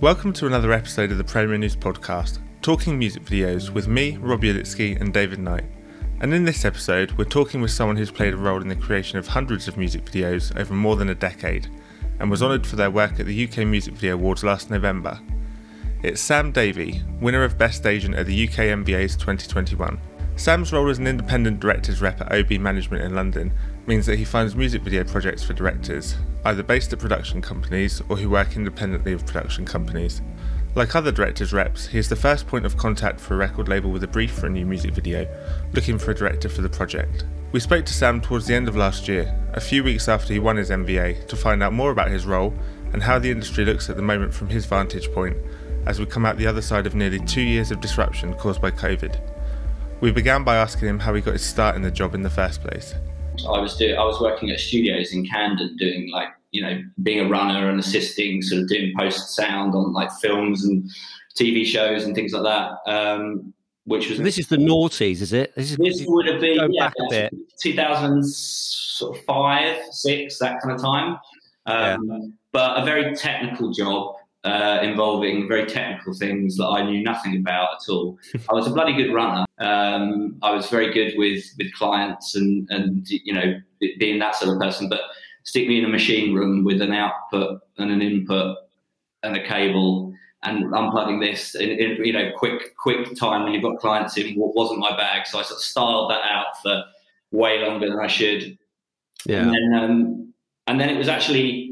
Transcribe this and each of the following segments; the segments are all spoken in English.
Welcome to another episode of the Promonews Podcast, talking music videos with me, Robbie Ulitsky, and David Knight. And in this episode, we're talking with someone who's played a role in the creation of hundreds of music videos over more than a decade, and was honoured for their work at the UK Music Video Awards last November. It's Sam Davey, winner of Best Agent at the UK MVAs 2021. Sam's role as an independent director's rep at OB Management in London means that he finds music video projects for directors, either based at production companies or who work independently of production companies. Like other directors' reps, he is the first point of contact for a record label with a brief for a new music video, looking for a director for the project. We spoke to Sam towards the end of last year, a few weeks after he won his MVA, to find out more about his role and how the industry looks at the moment from his vantage point as we come out the other side of nearly two years of disruption caused by COVID. We began by asking him how he got his start in the job in the first place. I was doing, I was working at studios in Camden doing like, you know, being a runner and assisting, sort of doing post sound on like films and TV shows and things like that. Um, which was this is the noughties, is it? This, is, this would have been yeah, back a bit. 2005, six, that kind of time. Um, yeah. But a very technical job uh, involving very technical things that I knew nothing about at all. I was a bloody good runner. Um, I was very good with with clients and and you know being that sort of person. But stick me in a machine room with an output and an input and a cable and unplugging this in, in you know quick quick time when you've got clients in what wasn't my bag. So I sort of styled that out for way longer than I should. Yeah. And then, um, and then it was actually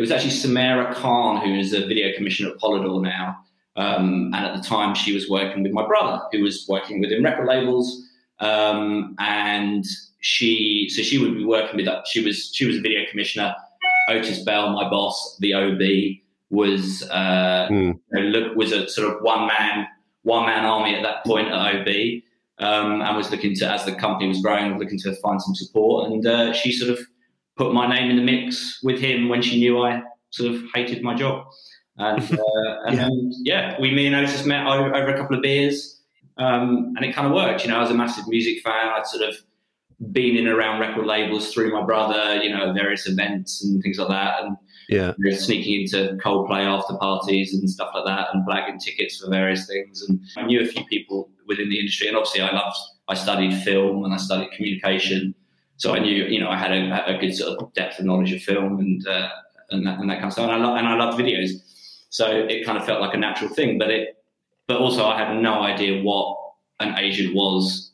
it was actually Samara Khan, who is a video commissioner at Polydor now. Um, and at the time, she was working with my brother, who was working within record labels. Um, and she, so she would be working with. That. She was she was a video commissioner. Otis Bell, my boss, the OB, was uh, mm. you know, look was a sort of one man one man army at that point at OB. Um, and was looking to, as the company was growing, looking to find some support. And uh, she sort of put my name in the mix with him when she knew I sort of hated my job. And, uh, and yeah. yeah. we, me and Otis met over, over a couple of beers, um, and it kind of worked. You know, I was a massive music fan. I'd sort of been in around record labels through my brother, you know, various events and things like that. And yeah, sneaking into Coldplay after parties and stuff like that, and blagging tickets for various things. And I knew a few people within the industry, and obviously, I loved. I studied film and I studied communication, so I knew, you know, I had a, a good sort of depth of knowledge of film and uh, and, that, and that kind of stuff. And I lo- and I loved videos, so it kind of felt like a natural thing. But it, but also I had no idea what an agent was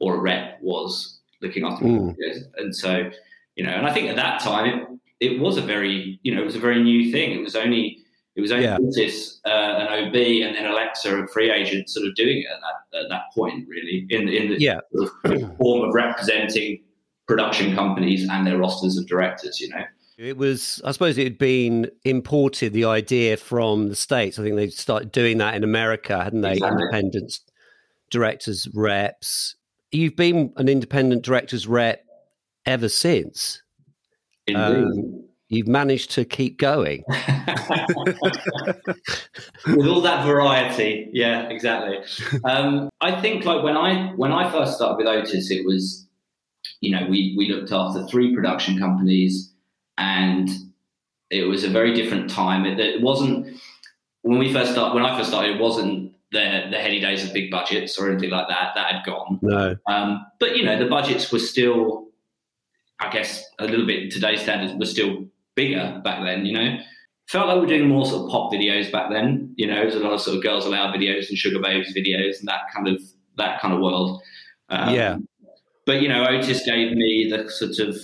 or a rep was looking after mm. videos. And so, you know, and I think at that time it it was a very, you know, it was a very new thing. It was only it was only yeah. Otis, uh, an OB, and then Alexa, a free agent, sort of doing it at that, at that point, really, in in the yeah. sort of form of representing production companies and their rosters of directors, you know. It was, I suppose, it had been imported the idea from the states. I think they started doing that in America, hadn't they? Exactly. Independent directors reps. You've been an independent directors rep ever since. Indeed. Um, you've managed to keep going with all that variety. Yeah, exactly. Um, I think like when I when I first started with Otis, it was you know, we, we looked after three production companies and it was a very different time. It, it wasn't, when we first started, when I first started, it wasn't the, the heady days of big budgets or anything like that. That had gone. No. Um, but, you know, the budgets were still, I guess, a little bit today's standards were still bigger back then, you know. Felt like we were doing more sort of pop videos back then. You know, there was a lot of sort of girls aloud videos and Sugababes videos and that kind of that kind of world. Um, yeah but you know, Otis gave me the sort of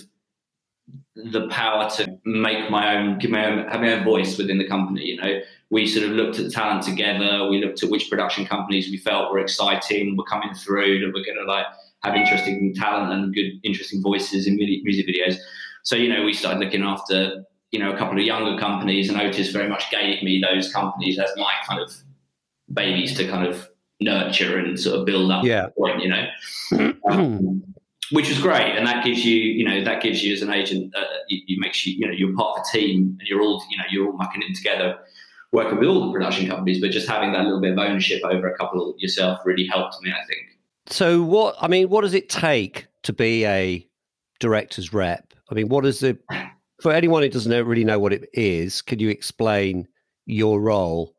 the power to make my own, give my own, have my own voice within the company. You know, we sort of looked at talent together. We looked at which production companies we felt were exciting, were coming through, that were going to like have interesting talent and good, interesting voices in music videos. So you know, we started looking after you know a couple of younger companies, and Otis very much gave me those companies as my kind of babies to kind of nurture and sort of build up. Yeah, point, you know. Um, which was great, and that gives you, you know, that gives you as an agent, uh, you, you makes you, you know, you're part of a team, and you're all, you know, you're all mucking in together, working with all the production companies, but just having that little bit of ownership over a couple yourself really helped me, I think. So, what I mean, what does it take to be a director's rep? I mean, what is the for anyone who doesn't really know what it is? Could you explain your role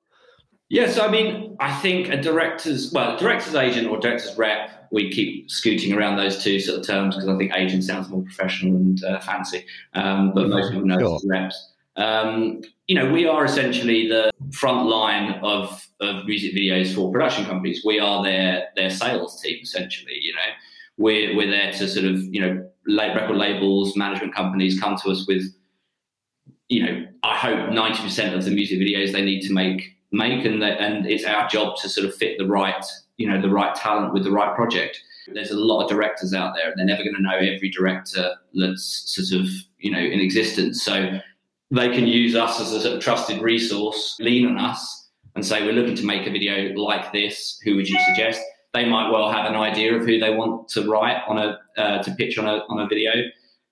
Yes, I mean, I think a director's well, director's agent or director's rep. We keep scooting around those two sort of terms because I think agent sounds more professional and uh, fancy, um, but most people know sure. reps. Um, you know, we are essentially the front line of, of music videos for production companies. We are their their sales team essentially. You know, we're we're there to sort of you know record labels, management companies come to us with, you know, I hope ninety percent of the music videos they need to make make, and that, and it's our job to sort of fit the right you know the right talent with the right project. There's a lot of directors out there, and they're never going to know every director that's sort of you know in existence. So they can use us as a sort of trusted resource, lean on us, and say we're looking to make a video like this. Who would you suggest? They might well have an idea of who they want to write on a uh, to pitch on a on a video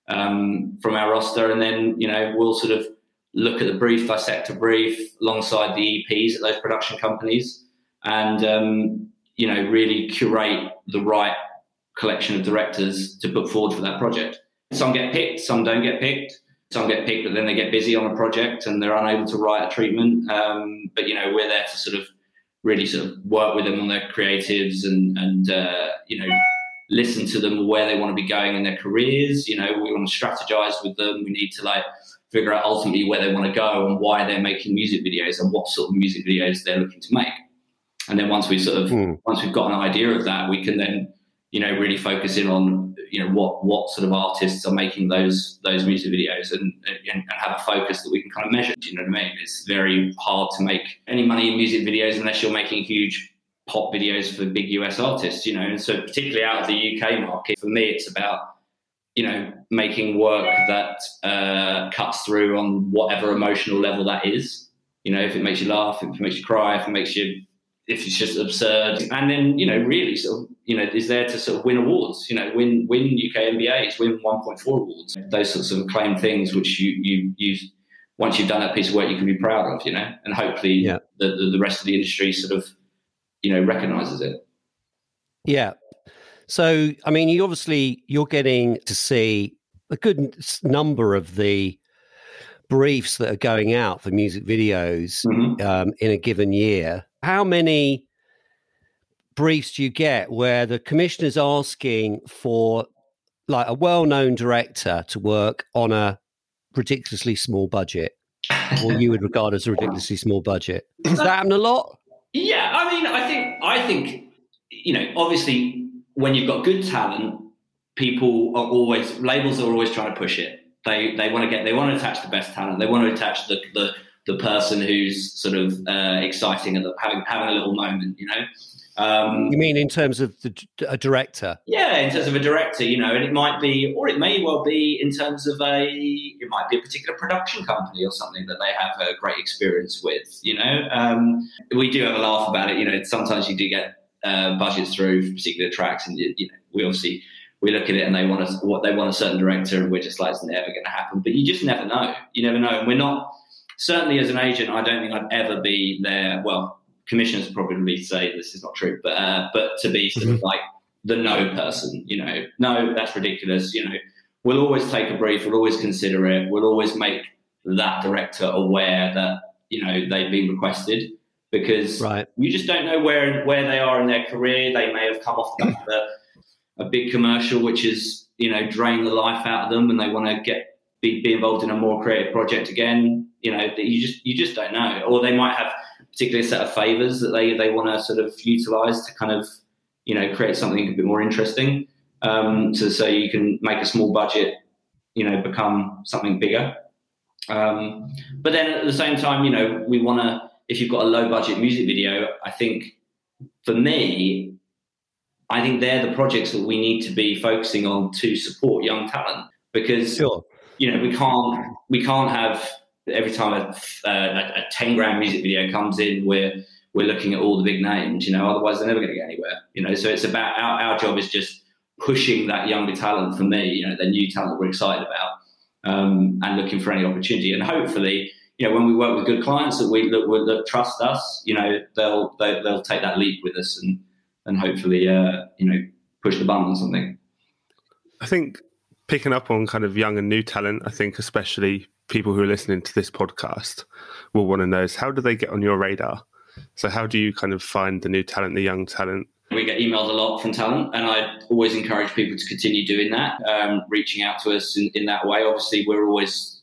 um, from our roster, and then you know we'll sort of look at the brief, dissect a brief alongside the EPs at those production companies, and um, you know really curate the right collection of directors to put forward for that project. Some get picked, some don't get picked. Some get picked, but then they get busy on a project and they're unable to write a treatment. Um, but you know, we're there to sort of really sort of work with them on their creatives and and uh, you know listen to them where they want to be going in their careers. You know, we want to strategize with them. We need to like figure out ultimately where they want to go and why they're making music videos and what sort of music videos they're looking to make. And then once we sort of mm. once we've got an idea of that, we can then you know really focus in on you know what what sort of artists are making those those music videos and, and, and have a focus that we can kind of measure. Do you know what I mean? It's very hard to make any money in music videos unless you're making huge pop videos for big US artists. You know, and so particularly out of the UK market, for me, it's about you know, making work that uh, cuts through on whatever emotional level that is. You know, if it makes you laugh, if it makes you cry, if it makes you, if it's just absurd, and then you know, really sort of, you know, is there to sort of win awards. You know, win win UK MVAs, win 1.4 awards, those sorts of acclaimed things, which you you you once you've done that piece of work, you can be proud of. You know, and hopefully yeah. the, the the rest of the industry sort of you know recognizes it. Yeah, so, I mean, you obviously you're getting to see a good number of the briefs that are going out for music videos mm-hmm. um, in a given year. How many briefs do you get where the commissioner's asking for like a well-known director to work on a ridiculously small budget, or you would regard as a ridiculously small budget? Does that happen a lot? Yeah, I mean, I think I think you know, obviously when you've got good talent, people are always labels are always trying to push it. They they want to get they want to attach the best talent. They want to attach the the, the person who's sort of uh, exciting and having having a little moment. You know. Um, you mean in terms of the, a director? Yeah, in terms of a director, you know, and it might be, or it may well be in terms of a, it might be a particular production company or something that they have a great experience with. You know, um, we do have a laugh about it. You know, sometimes you do get uh, budgets through for particular tracks, and you know, we obviously we look at it and they want us what they want a certain director, and we're just like it's never going to happen. But you just never know. You never know, and we're not certainly as an agent. I don't think I'd ever be there. Well, commissioners probably say this is not true, but uh, but to be sort of mm-hmm. like the no person, you know, no, that's ridiculous. You know, we'll always take a brief, we'll always consider it, we'll always make that director aware that you know they've been requested because right. you just don't know where where they are in their career. They may have come off a, a big commercial which is you know drained the life out of them, and they want to get be, be involved in a more creative project again. You know, you just you just don't know, or they might have a particular set of favors that they they want to sort of utilize to kind of you know create something a bit more interesting. Um, so so you can make a small budget, you know, become something bigger. Um, but then at the same time, you know, we want to if you've got a low budget music video, I think for me, I think they're the projects that we need to be focusing on to support young talent because sure. you know we can't we can't have every time a, a, a, 10 grand music video comes in we're we're looking at all the big names you know otherwise they're never going to get anywhere you know so it's about our, our job is just pushing that younger talent for me you know the new talent we're excited about um, and looking for any opportunity and hopefully you know, when we work with good clients that we that, that trust us, you know, they'll they, will they will take that leap with us and and hopefully, uh, you know, push the button on something. I think picking up on kind of young and new talent, I think especially people who are listening to this podcast will want to know is how do they get on your radar? So how do you kind of find the new talent, the young talent? We get emailed a lot from talent, and I always encourage people to continue doing that, um, reaching out to us in, in that way. Obviously, we're always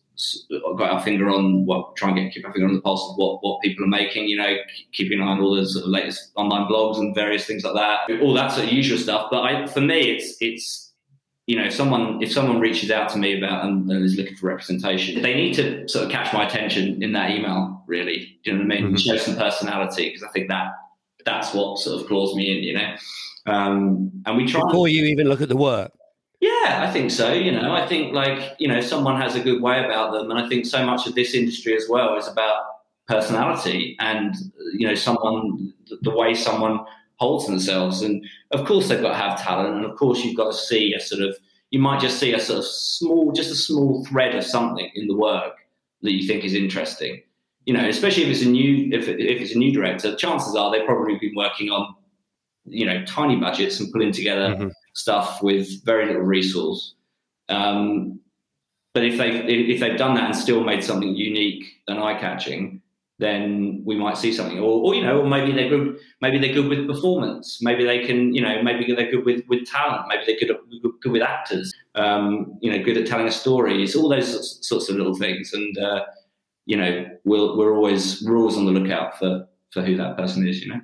got our finger on what try and get keep our finger on the pulse of what, what people are making you know keeping an eye on all the sort of latest online blogs and various things like that. All that sort of usual stuff. But I, for me it's it's you know if someone if someone reaches out to me about and, and, is looking for representation they need to sort of catch my attention in that email really. Do you know what I mean? Mm-hmm. show some personality because I think that that's what sort of claws me in you know? Um, and we try before you even look at the work yeah, I think so. You know, I think like you know, someone has a good way about them, and I think so much of this industry as well is about personality and you know, someone the way someone holds themselves. And of course, they've got to have talent, and of course, you've got to see a sort of you might just see a sort of small, just a small thread of something in the work that you think is interesting. You know, especially if it's a new if if it's a new director, chances are they've probably been working on you know tiny budgets and pulling together. Mm-hmm stuff with very little resource. Um, but if they've if they've done that and still made something unique and eye catching, then we might see something. Or, or, you know, or maybe they're good. Maybe they're good with performance. Maybe they can, you know, maybe they're good with, with talent. Maybe they're good, good with actors. Um, you know, good at telling a story. It's all those sorts of little things. And uh, you know, we'll, we're always we're always on the lookout for for who that person is. You know.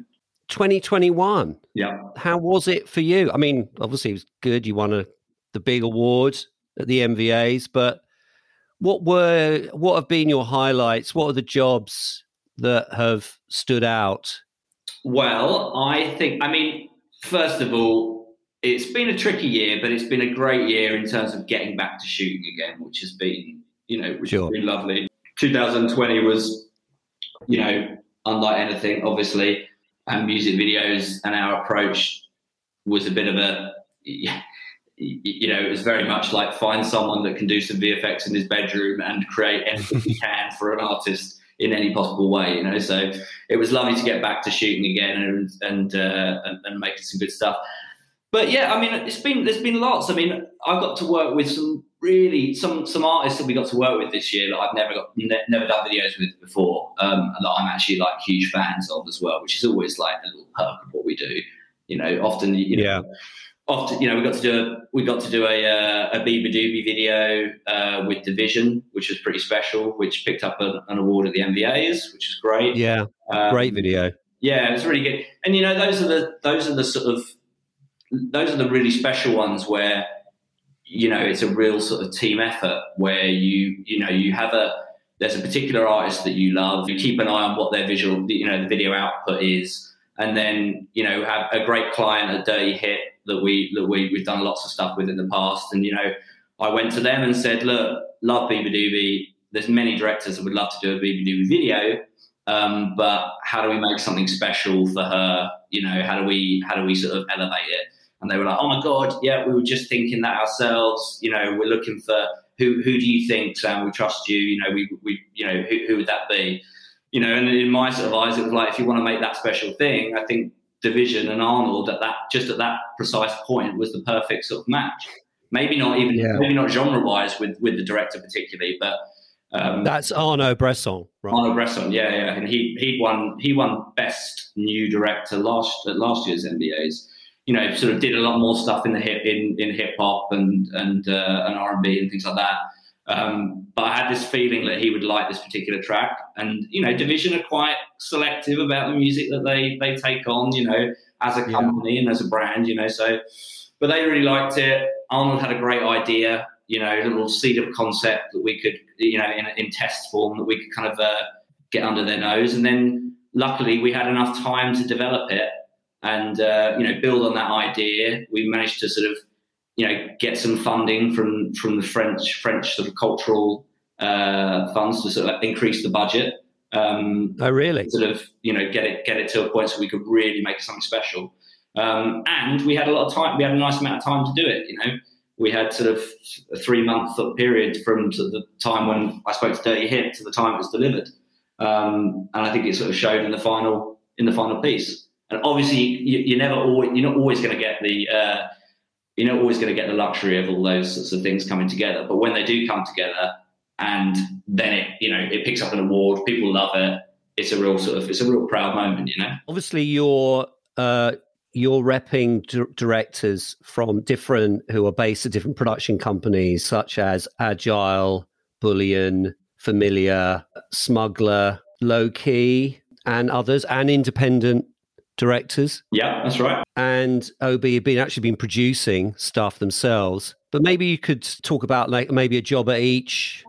2021. Yeah. How was it for you? I mean, obviously it was good. You won a, the big award at the MVAs, but what were what have been your highlights? What are the jobs that have stood out? Well, I think I mean, first of all, it's been a tricky year, but it's been a great year in terms of getting back to shooting again, which has been, you know, which sure. has been lovely. 2020 was, you know, unlike anything, obviously and music videos and our approach was a bit of a you know it was very much like find someone that can do some vfx in his bedroom and create anything he can for an artist in any possible way you know? So it was lovely to get back to shooting again and and uh, and, and making some good stuff. But yeah i mean it's been there's been lots. I mean i've got to work with some really some some artists that we got to work with this year that I've never got ne- never done videos with before um, that I'm actually like huge fans of as well, which is always like a little perk of what we do. You know, often you know, yeah. Often, you know, we got to do a we got to do a uh, a beabadoobee video uh, with Division, which was pretty special, which picked up an, an award at the MVAs, which is great. Yeah, um, great video. Yeah, it's really good. And you know, those are the those are the sort of those are the really special ones where you know it's a real sort of team effort where you you know you have a there's a particular artist that you love you keep an eye on what their visual you know the video output is and then you know have a great client a dirty hit that we that we, we've done lots of stuff with in the past. And you know i went to them and said look love beabadoobee there's many directors that would love to do a beabadoobee video um, but how do we make something special for her? You know how do we how do we sort of elevate it and they were like, "Oh my god, yeah, we were just thinking that ourselves. You know, we're looking for who who do you think, Sam? We trust you. You know, we we you know who, who would that be? You know, and in my sort of eyes, it was like if you want to make that special thing, I think Division and Arnaud at that just at that precise point was the perfect sort of match. Maybe not even yeah. maybe not genre wise with with the director particularly, but. Um, That's Arnaud Bresson, right? Arnaud Bresson, yeah, yeah, and he he won he won best new director last at last year's MVAs you know, sort of did a lot more stuff in the hip in, in hip hop and and uh, and R and B and things like that. Um, but I had this feeling that he would like this particular track, and you know, Division are quite selective about the music that they they take on, you know, as a company yeah. and as a brand, you know. So, but they really liked it. Arnaud had a great idea, you know, a little seed of concept that we could, you know, in, in test form that we could kind of uh, get under their nose, and then luckily we had enough time to develop it and uh, you know build on that idea. We managed to sort of you know get some funding from from the French French sort of cultural uh, funds to sort of increase the budget. Um, oh, really? Sort of you know get it get it to a point so we could really make something special. Um, and we had a lot of time. We had a nice amount of time to do it. You know, we had sort of a three month period from the time when I spoke to Dirty Hit to the time it was delivered. Um, and I think it sort of showed in the final in the final piece. And obviously, you, are never always you're not always going to get the uh, you're not always going to get the luxury of all those sorts of things coming together. But when they do come together, and then it you know it picks up an award, people love it. it's a real sort of it's a real proud moment, you know. Obviously, you're uh, you're repping directors from different who are based at different production companies, such as Agile, Bullion, Familiar, Smuggler, Low Key, and others, and independent directors. Yeah, that's right. And OB have been actually been producing stuff themselves. But maybe you could talk about like maybe a job at each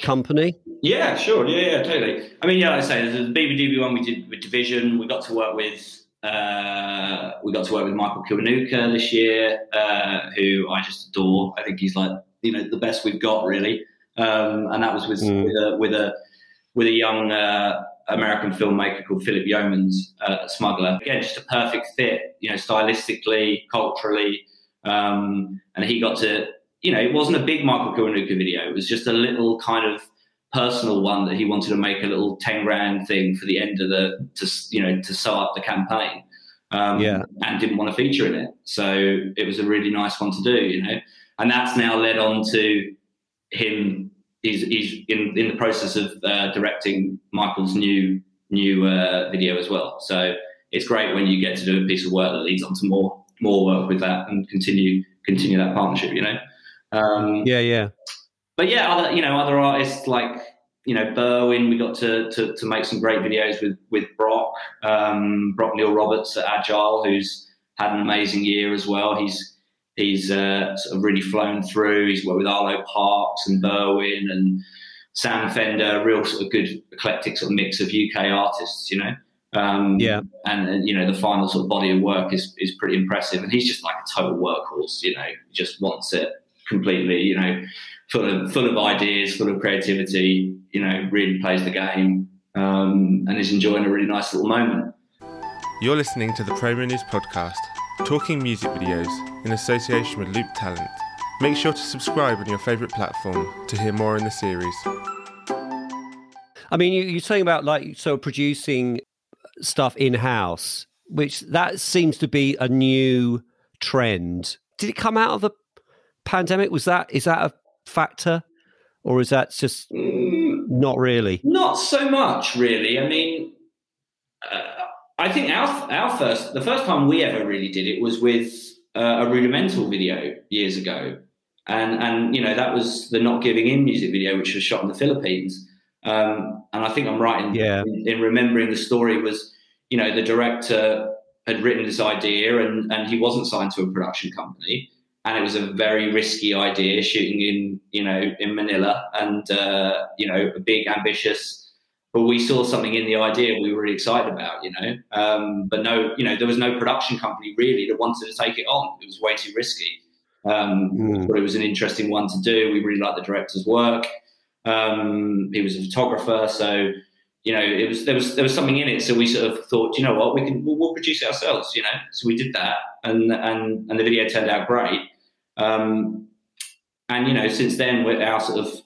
company. Yeah, sure. Yeah, yeah, totally. I mean, yeah, like I say, the BBDB one we did with Division. We got to work with uh, we got to work with Michael Kiwanuka this year, uh, who I just adore. I think he's like you know the best we've got really, um, and that was with mm. with, a, with a with a young uh, American filmmaker called Phillip Youmans, uh, Smuggler. Again, just a perfect fit, you know, stylistically, culturally, um, and he got to, you know, it wasn't a big Michael Kiwanuka video. It was just a little kind of personal one that he wanted to make a little ten grand thing for the end of the, to you know, to sew up the campaign. Um, yeah, and didn't want to feature in it, so it was a really nice one to do, you know, and that's now led on to him he's he's in in the process of uh, directing Michael's new new uh, video as well. So it's great when you get to do a piece of work that leads on to more more work with that and continue continue that partnership. You know. Um, yeah, yeah. But yeah, other you know other artists like you know Berwyn, we got to to, to make some great videos with with Brock um, Brock Neal Roberts at Agile, who's had an amazing year as well. He's He's uh, sort of really flown through. He's worked with Arlo Parks and Berwyn and Sam Fender, real sort of good eclectic sort of mix of UK artists, you know. Um, yeah, and, and, you know the final sort of body of work is is pretty impressive, and he's just like a total workhorse. You know, he just wants it completely. You know, full of full of ideas, full of creativity. You know, really plays the game, um, and is enjoying a really nice little moment. You're listening to the Promonews podcast talking music videos in association with Loop Talent. Make sure to subscribe on your favourite platform to hear more in the series. I mean, you, are saying about like so producing stuff in house, which that seems to be a new trend. Did it come out of the pandemic? Was that is that a factor, or is that just mm, not really? Not so much, really. I mean, uh, I think our our first the first time we ever really did it was with uh, a rudimental video years ago, and and you know that was the not giving in music video, which was shot in the Philippines. Um, and I think I'm right in, yeah. in, in remembering the story was you know the director had written this idea and and he wasn't signed to a production company and it was a very risky idea shooting in you know in Manila and uh, you know a big ambitious but we saw something in the idea we were really excited about, you know. Um, but no, you know, there was no production company really that wanted to take it on. It was way too risky. Um, mm. But it was an interesting one to do. We really liked the director's work. Um, he was a photographer, so you know, it was there was there was something in it. So we sort of thought, you know what, we can we'll, we'll produce it ourselves, you know. So we did that, and and and the video turned out great. Um, and you know, since then, we're our sort of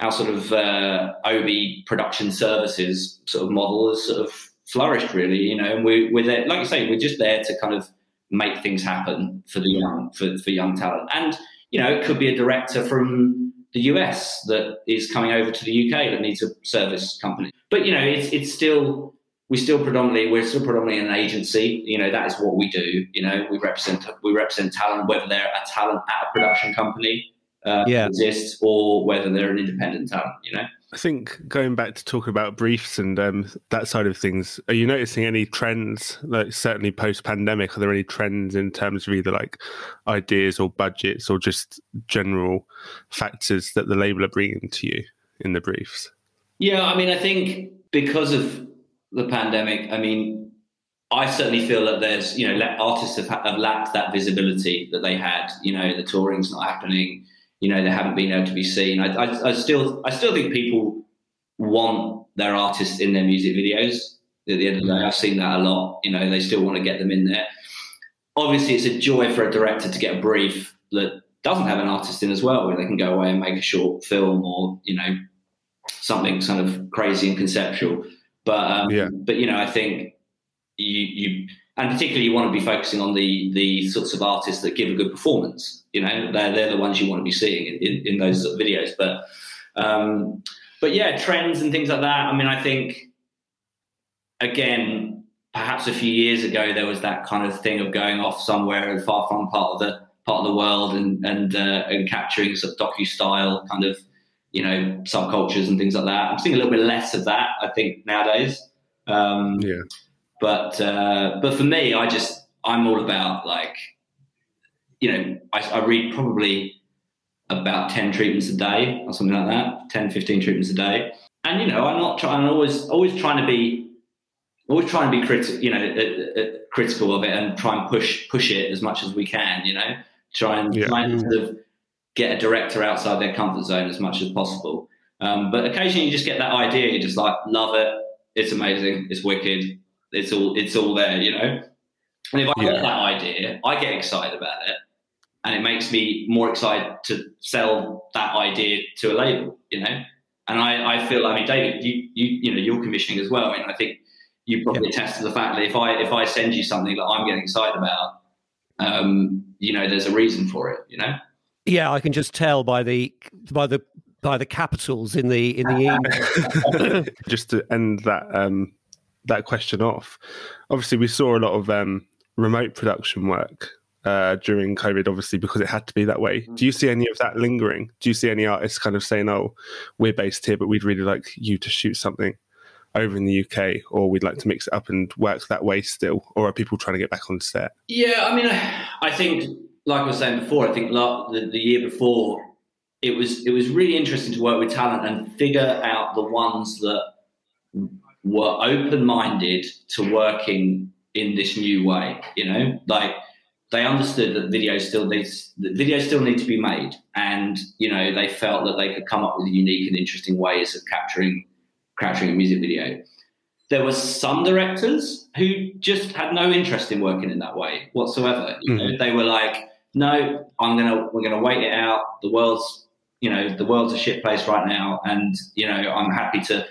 our sort of uh, OB production services sort of model has sort of flourished really, you know, and we, we're there, like you say, we're just there to kind of make things happen for the young, for, for young talent. And, you know, it could be a director from the US that is coming over to the UK that needs a service company. But, you know, it's, it's still, we still predominantly, we're still predominantly an agency. You know, that is what we do. You know, we represent, we represent talent, whether they're a talent at a production company uh, yeah. exist or whether they're an independent talent, you know? I think going back to talk about briefs and um, that side of things, are you noticing any trends, like certainly post pandemic? Are there any trends in terms of either like ideas or budgets or just general factors that the label are bringing to you in the briefs? Yeah, I mean, I think because of the pandemic, I mean, I certainly feel that there's, you know, artists have, have lacked that visibility that they had. You know, the touring's not happening you know they haven't been able to be seen. I, I, I still I still think people want their artists in their music videos. At the end of the day, I've seen that a lot. You know, they still want to get them in there. Obviously, it's a joy for a director to get a brief that doesn't have an artist in as well, where they can go away and make a short film or you know something kind of crazy and conceptual. But um, yeah. but you know, I think you you and particularly you want to be focusing on the the sorts of artists that give a good performance. You know, they're they're the ones you want to be seeing in, in, in those sort of videos. But um, but yeah, trends and things like that. I mean, I think again, perhaps a few years ago, there was that kind of thing of going off somewhere far from part of the part of the world and and uh, and capturing sort of docu style kind of you know subcultures and things like that. I'm seeing a little bit less of that, I think nowadays. Um, yeah. But uh, but for me, I just I'm all about like you know I, I read probably about 10 treatments a day or something like that 10 15 treatments a day. And you know i'm not trying i'm always always trying to be always trying to be critical you know uh, uh, critical of it and try and push push it as much as we can you know? Try and yeah. try and sort of get a director outside their comfort zone as much as possible. Um, but occasionally you just get that idea you just like love it. It's amazing. It's wicked it's all it's all there you know and if i yeah. get that idea i get excited about it and it makes me more excited to sell that idea to a label, you know. And I, I feel, I mean, David, you, you, you know, you're commissioning as well, and I think you probably yeah. attest to the fact that if I, if I send you something that I'm getting excited about, um, you know, there's a reason for it, you know. Yeah, I can just tell by the by the by the capitals in the in the email. just to end that um, that question off, obviously we saw a lot of um, remote production work uh, during COVID, obviously, because it had to be that way. Mm. Do you see any of that lingering? Do you see any artists kind of saying, oh, we're based here, but we'd really like you to shoot something over in the UK, or we'd like to mix it up and work that way still? Or are people trying to get back on set? Yeah, I mean, I think, like I was saying before, I think the, the year before, it was it was really interesting to work with talent and figure out the ones that were open minded to working in this new way. You know, like they understood that video still needs video still need to be made, and you know they felt that they could come up with unique and interesting ways of capturing capturing a music video. There were some directors who just had no interest in working in that way whatsoever. You know, mm-hmm. they were like, "No, I'm gonna we're gonna wait it out. The world's you know the world's a shit place right now, and you know I'm happy to."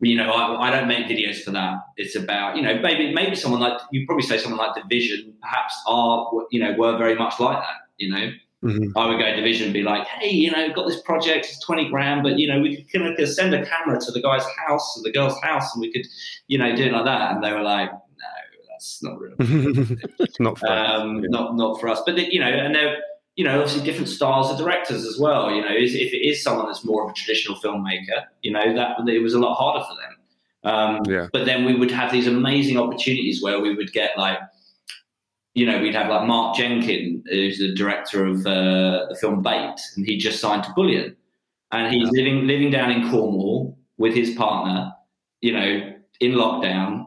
You know, I, I, don't make videos for that. It's about, you know, maybe maybe someone like you probably say someone like Division perhaps are, you know, were very much like that. You know, mm-hmm. I would go Division and be like, hey, you know, got this project, it's twenty grand, but you know, we could send a camera to the guy's house or the girl's house, and we could, you know, do it like that. And they were like, no, that's not real. not for um, us. Yeah. Not not for us. But you know, and they're you know, obviously different styles of directors as well. You know, if it is someone that's more of a traditional filmmaker, you know, that it was a lot harder for them. Um, yeah. But then we would have these amazing opportunities where we would get like, you know, we'd have like Mark Jenkin, who's the director of uh, the film Bait, and he just signed to Bullion, and he's yeah. living living down in Cornwall with his partner. You know, in lockdown,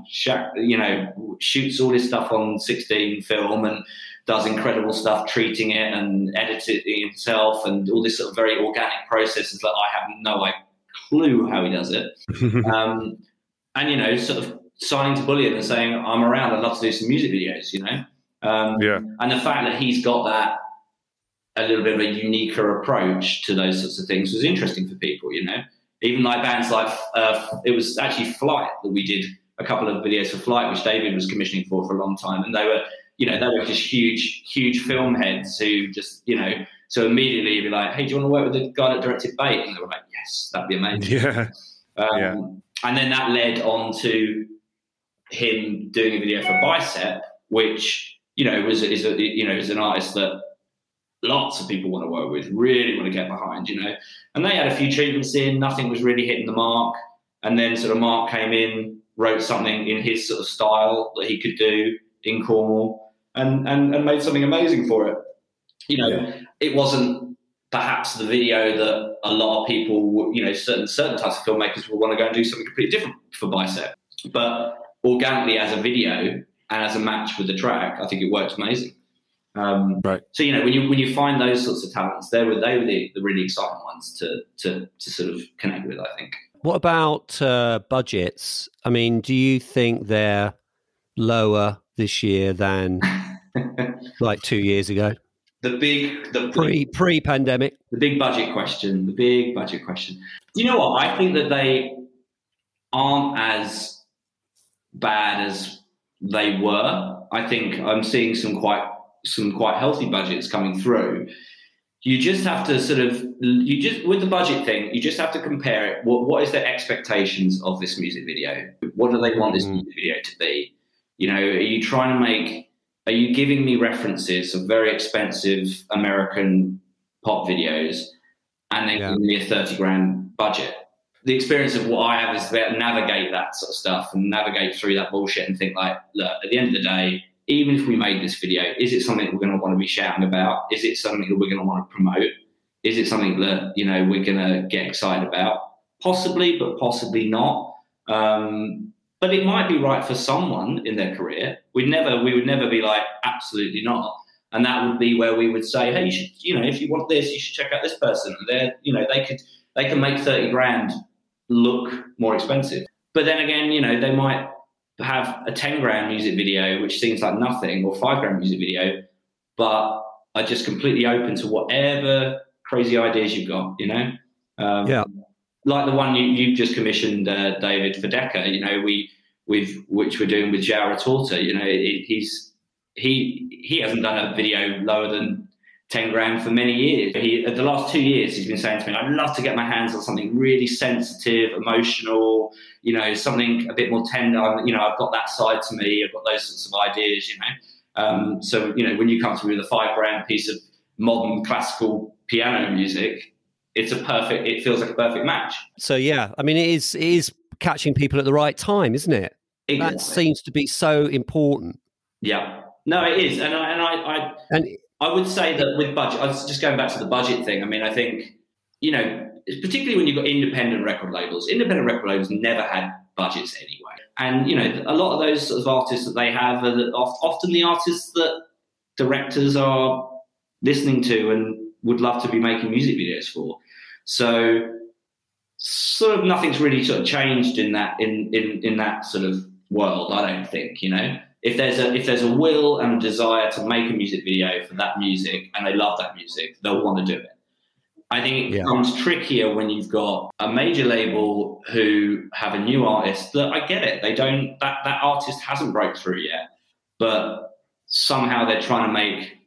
you know, shoots all his stuff on 16 film and does incredible stuff treating it and editing it himself and all this sort of very organic processes that I have no clue how he does it. um, and, you know, sort of signing to Bullion and saying, I'm around, I'd love to do some music videos, you know? Um, yeah. And the fact that he's got that a little bit of a uniquer approach to those sorts of things was interesting for people, you know? Even like bands like, uh, it was actually Flight that we did a couple of videos for Flight, which David was commissioning for for a long time. And they were, you know, they were just huge, huge film heads who just, you know, so immediately you'd be like, hey, do you want to work with the guy that directed Bait? And they were like, yes, that'd be amazing. Yeah. Um, yeah. And then that led on to him doing a video for Bicep, which, you know, was, is a, you know, is an artist that lots of people want to work with, really want to get behind, you know. And they had a few treatments in, nothing was really hitting the mark. And then sort of Mark came in, wrote something in his sort of style that he could do in Cornwall and, and, and made something amazing for it. You know, yeah. it wasn't perhaps the video that a lot of people, you know, certain certain types of filmmakers will want to go and do something completely different for Bicep. But organically as a video and as a match with the track, I think it worked amazing. Um, right. So you know when you when you find those sorts of talents, they were they were the, the really exciting ones to to to sort of connect with. I think. What about uh, budgets? I mean, do you think they're lower this year than like two years ago? The big, the pre pre pandemic, the big budget question, the big budget question. You know what? I think that they aren't as bad as they were. I think I'm seeing some quite some quite healthy budgets coming through. you just have to sort of you just with the budget thing you just have to compare it what, what is their expectations of this music video what do they want this mm. music video to be you know are you trying to make are you giving me references of very expensive american pop videos and then yeah. giving me a 30 grand budget the experience of what i have is to navigate that sort of stuff and navigate through that bullshit and think like look at the end of the day even if we made this video, is it something we're going to want to be shouting about? Is it something that we're going to want to promote? Is it something that you know we're going to get excited about? Possibly, but possibly not. Um, but it might be right for someone in their career. We'd never, we would never be like, absolutely not. And that would be where we would say, hey, you should, you know, if you want this, you should check out this person. They're, you know, they could, they can make thirty grand look more expensive. But then again, you know, they might have a 10 grand music video, which seems like nothing, or five grand music video, but are just completely open to whatever crazy ideas you've got, you know? Um, yeah. Like the one you, you've just commissioned, uh, David, for Decca, you know, we, with which we're doing with João Torta, you know, it, he's, he, he hasn't done a video lower than 10 grand for many years. He, the last two years, he's been saying to me, I'd love to get my hands on something really sensitive, emotional, you know, something a bit more tender. You know, I've got that side to me. I've got those sorts of ideas, you know. Um, so, you know, when you come to me with a five grand piece of modern classical piano music, it's a perfect, it feels like a perfect match. So, yeah, I mean, it is, it is catching people at the right time, isn't it? Exactly. That seems to be so important. Yeah. No, it is. And I, and I, I and I would say that with budget, I was just going back to the budget thing. I mean, I think, you know, particularly when you've got independent record labels, independent record labels never had budgets anyway. And, you know, a lot of those sort of artists that they have are often the artists that directors are listening to and would love to be making music videos for. So, sort of nothing's really sort of changed in that in in in that sort of world. I don't think you know if there's a if there's a will and a desire to make a music video for that music and they love that music, they'll want to do it. I think it yeah. becomes trickier when you've got a major label who have a new artist that I get it. They don't that that artist hasn't broke through yet, but somehow they're trying to make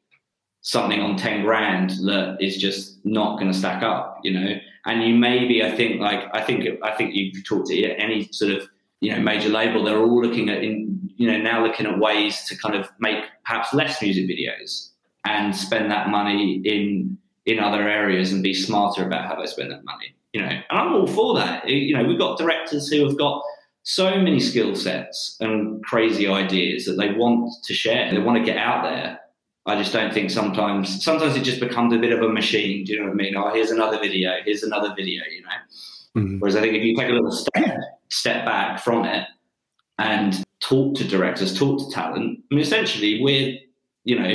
something on 10 grand that is just not going to stack up, you know. And you maybe I think like I think I think you talk to any sort of you know major label, they're all looking at in you know now looking at ways to kind of make perhaps less music videos and spend that money in in other areas and be smarter about how they spend that money. You know, and I'm all for that. You know, we've got directors who have got so many skill sets and crazy ideas that they want to share. They want to get out there. I just don't think sometimes sometimes it just becomes a bit of a machine. Do you know what I mean? Oh, here's another video. Here's another video. You know. Mm-hmm. Whereas I think if you take a little step step back from it and talk to directors, talk to talent. I mean, essentially, we're, you know,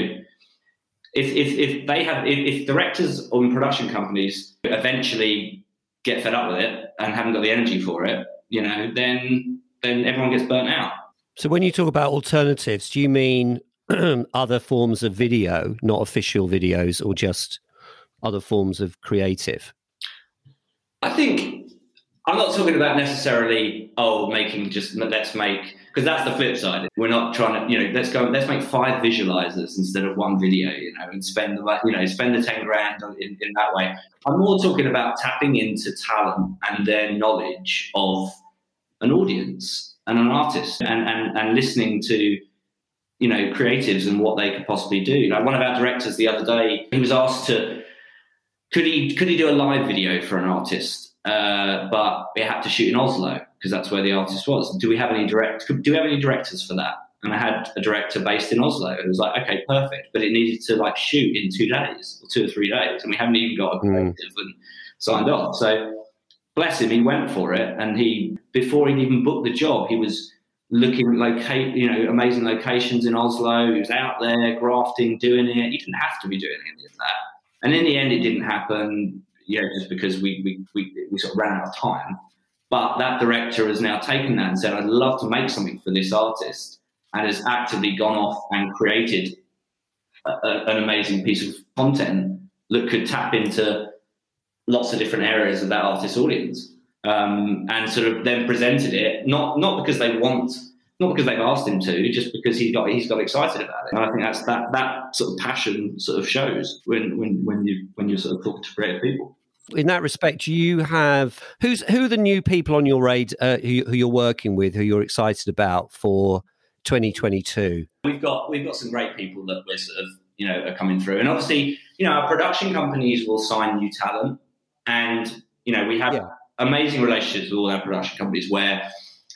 if, if, if they have, if, if directors or production companies eventually get fed up with it and haven't got the energy for it, you know, then then everyone gets burnt out. So when you talk about alternatives, do you mean other forms of video, not official videos, or just other forms of creative? I think I'm not talking about necessarily, oh, making just let's make because that's the flip side. We're not trying to, you know, let's go, let's make five visualizers instead of one video, you know, and spend the, you know, spend the ten grand in, in that way. I'm more talking about tapping into talent and their knowledge of an audience and an artist, and and and listening to, you know, creatives and what they could possibly do. Like one of our directors the other day, he was asked to, could he could he do a live video for an artist? Uh, but we had to shoot in Oslo because that's where the artist was. Do we have any direct? Do we have any directors for that? And I had a director based in Oslo. It was like, okay, perfect, but it needed to like shoot in two days or two or three days, and we haven't even got a hmm. creative mm. and signed off. So bless him, he went for it, and he before he even booked the job, he was looking at locate, you know, amazing locations in Oslo. He was out there grafting, doing it. He didn't have to be doing any of that. And in the end, it didn't happen know, just because we, we, we, we sort of ran out of time. But that director has now taken that and said, I'd love to make something for this artist, and has actively gone off and created a, a, an amazing piece of content that could tap into lots of different areas of that artist's audience. Um, and sort of then presented it not not because they want not because they've asked him to, just because he's got he's got excited about it. And I think that's that that sort of passion sort of shows when when when you when you're sort of talking to creative people. In that respect, you have who's who are the new people on your raid uh, who, who you're working with, who you're excited about for 2022? We've got we've got some great people that we're sort of you know are coming through, and obviously you know our production companies will sign new talent, and you know we have yeah. Amazing relationships with all our production companies where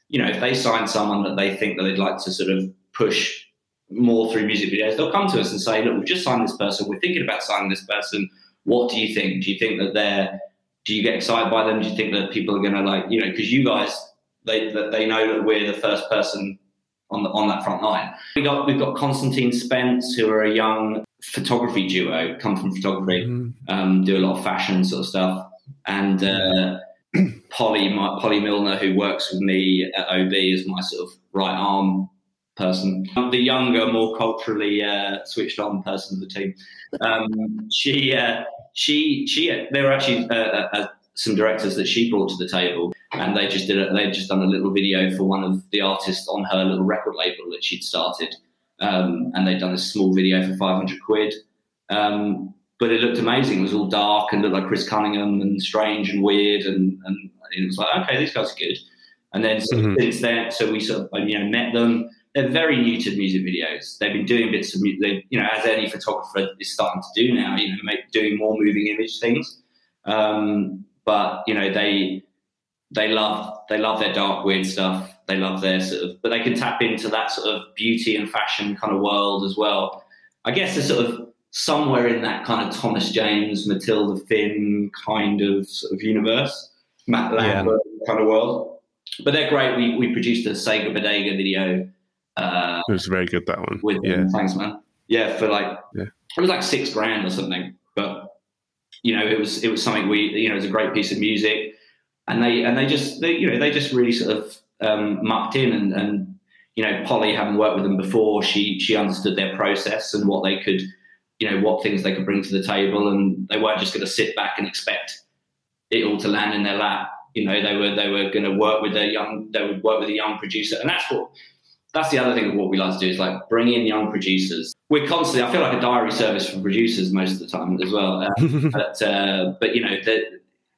you know, if they sign someone that they think that they'd like to sort of push more through music videos, they'll come to us and say, look, we've just signed this person. We're thinking about signing this person. What do you think? Do you think that they're, do you get excited by them? Do you think that people are going to like, you know, because you guys, they, that they know that we're the first person on the, on that front line. We got, we've got Constantine Spence, who are a young photography duo, come from photography, mm-hmm. um, do a lot of fashion sort of stuff. And, uh, Polly, my, Polly Milner, who works with me at OB, is my sort of right arm person. The younger, more culturally uh, switched on person of the team. Um, she, uh, she, she. There were actually uh, uh, uh, some directors that she brought to the table, and they just did. A, they'd just done a little video for one of the artists on her little record label that she'd started, um, and they'd done a small video for five hundred quid. Um, but it looked amazing. It was all dark and looked like Chris Cunningham and strange and weird, and, and it was like, okay, these guys are good. And then so mm-hmm. since then, so we sort of you know met them. They're very new to music videos. They've been doing bits of they, you know as any photographer is starting to do now. You know, make, doing more moving image things. Um, but you know they they love they love their dark weird stuff. They love their sort of, but they can tap into that sort of beauty and fashion kind of world as well. I guess the sort of somewhere in that kind of Thomas James, Matilda Finn kind of sort of universe, Matt Lambert yeah. kind of world. But they're great. We we produced a Sega Bodega video. Uh, it was very good that one. With yeah. Them. thanks, man. Yeah, for like yeah. it was like six grand or something. But you know, it was it was something we you know it was a great piece of music, and they and they just they you know they just really sort of um, mucked in and and you know Polly having worked with them before, she she understood their process and what they could you know what things they could bring to the table, and they weren't just going to sit back and expect it all to land in their lap. You know, they were they were going to work with a young they would work with a young producer, and that's what that's the other thing of what we like to do is like bring in young producers. We're constantly I feel like a diary service for producers most of the time as well, uh, but uh, but you know that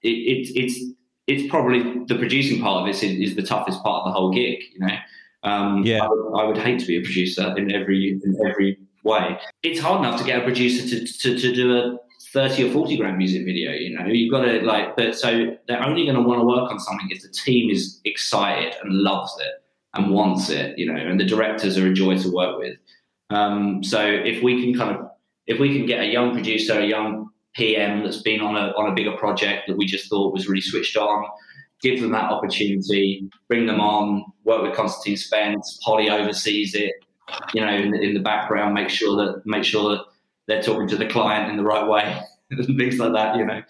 it, it, it's it's probably the producing part of it is, is the toughest part of the whole gig. You know. Um, yeah. I would, I would, hate to be a producer in every in every way. It's hard enough to get a producer to, to, to do a 30 or 40 grand music video, you know, you've got to like, but so they're only going to want to work on something if the team is excited and loves it and wants it, you know, and the directors are a joy to work with. Um, so if we can kind of, if we can get a young producer, a young PM that's been on a, on a bigger project that we just thought was really switched on, give them that opportunity, bring them on, work with Constantine Spence, Polly oversees it, you know, in the, in the background, make sure that make sure that they're talking to the client in the right way and things like that, you know.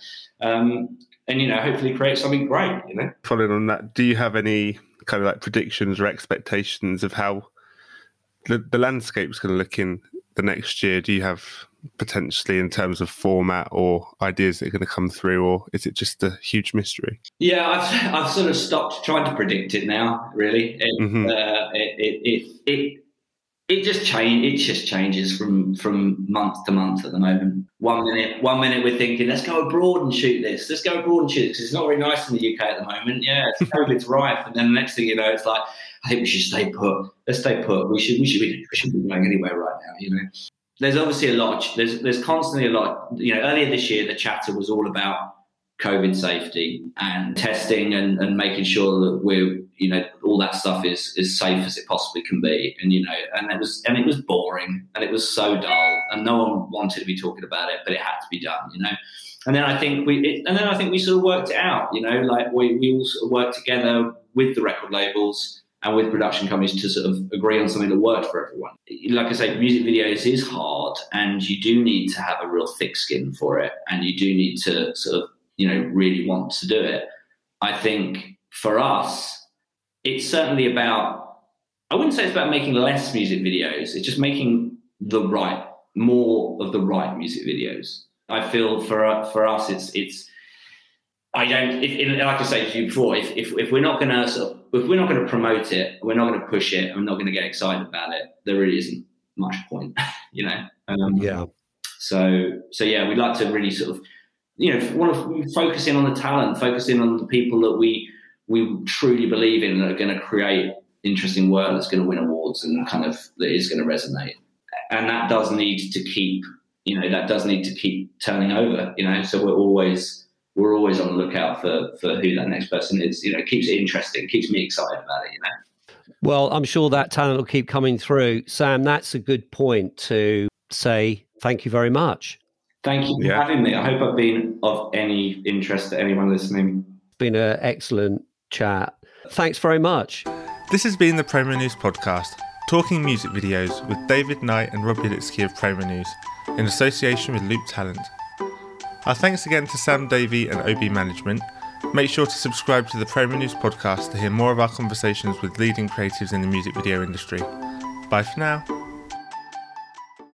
Um, and you know, hopefully create something great, you know. Following on that, do you have any kind of like predictions or expectations of how the, the landscape is going to look in the next year? Do you have potentially in terms of format or ideas that are going to come through, or is it just a huge mystery? Yeah, I've I've sort of stopped trying to predict it now. Really, it, mm-hmm. uh, it, it, it, it it just change. It just changes from from month to month at the moment. One minute, one minute we're thinking, let's go abroad and shoot this. Let's go abroad and shoot because it's not very nice in the UK at the moment. Yeah, it's COVID's rife, and then the next thing you know, it's like, I think we should stay put. Let's stay put. We should we should be we should be going anywhere right now. You know, there's obviously a lot. There's there's constantly a lot. You know, earlier this year the chatter was all about COVID safety and testing and, and making sure that we're you know all that stuff is as safe as it possibly can be. And you know and it was and it was boring and it was so dull and no one wanted to be talking about it but it had to be done you know? And then I think we it, and then I think we sort of worked it out you know? Like we, we all sort of worked together with the record labels and with production companies to sort of agree on something that worked for everyone. Like I say, music videos is hard, and you do need to have a real thick skin for it, and you do need to sort of, you know, really want to do it. I think for us, it's certainly about, I wouldn't say it's about making less music videos, it's just making the right, more of the right music videos. I feel for for us, it's it's. I don't. If, like I said to you before, if if, if we're not going to sort of, if we're not going to promote it, we're not going to push it, and we're not going to get excited about it, there really isn't much point, you know. Um, yeah. So so yeah, we'd like to really sort of you know want to focus in on the talent, focus in on the people that we we truly believe in that are going to create interesting work that's going to win awards and kind of that is going to resonate. And that does need to keep you know that does need to keep turning over. You know, so we're always we're always on the lookout for for who that next person is. You know, it keeps it interesting, keeps me excited about it. You know. Well, I'm sure that talent will keep coming through. Sam, that's a good point to say thank you very much. Thank you for yeah. having me. I hope I've been of any interest to anyone listening. It's been an excellent chat. Thanks very much. This has been the Promonews podcast, talking music videos with David Knight and Rob Ulitsky of Promonews, in association with Loop Talent. Our thanks again to Sam Davey and OB Management. Make sure to subscribe to the Promonews podcast to hear more of our conversations with leading creatives in the music video industry. Bye for now.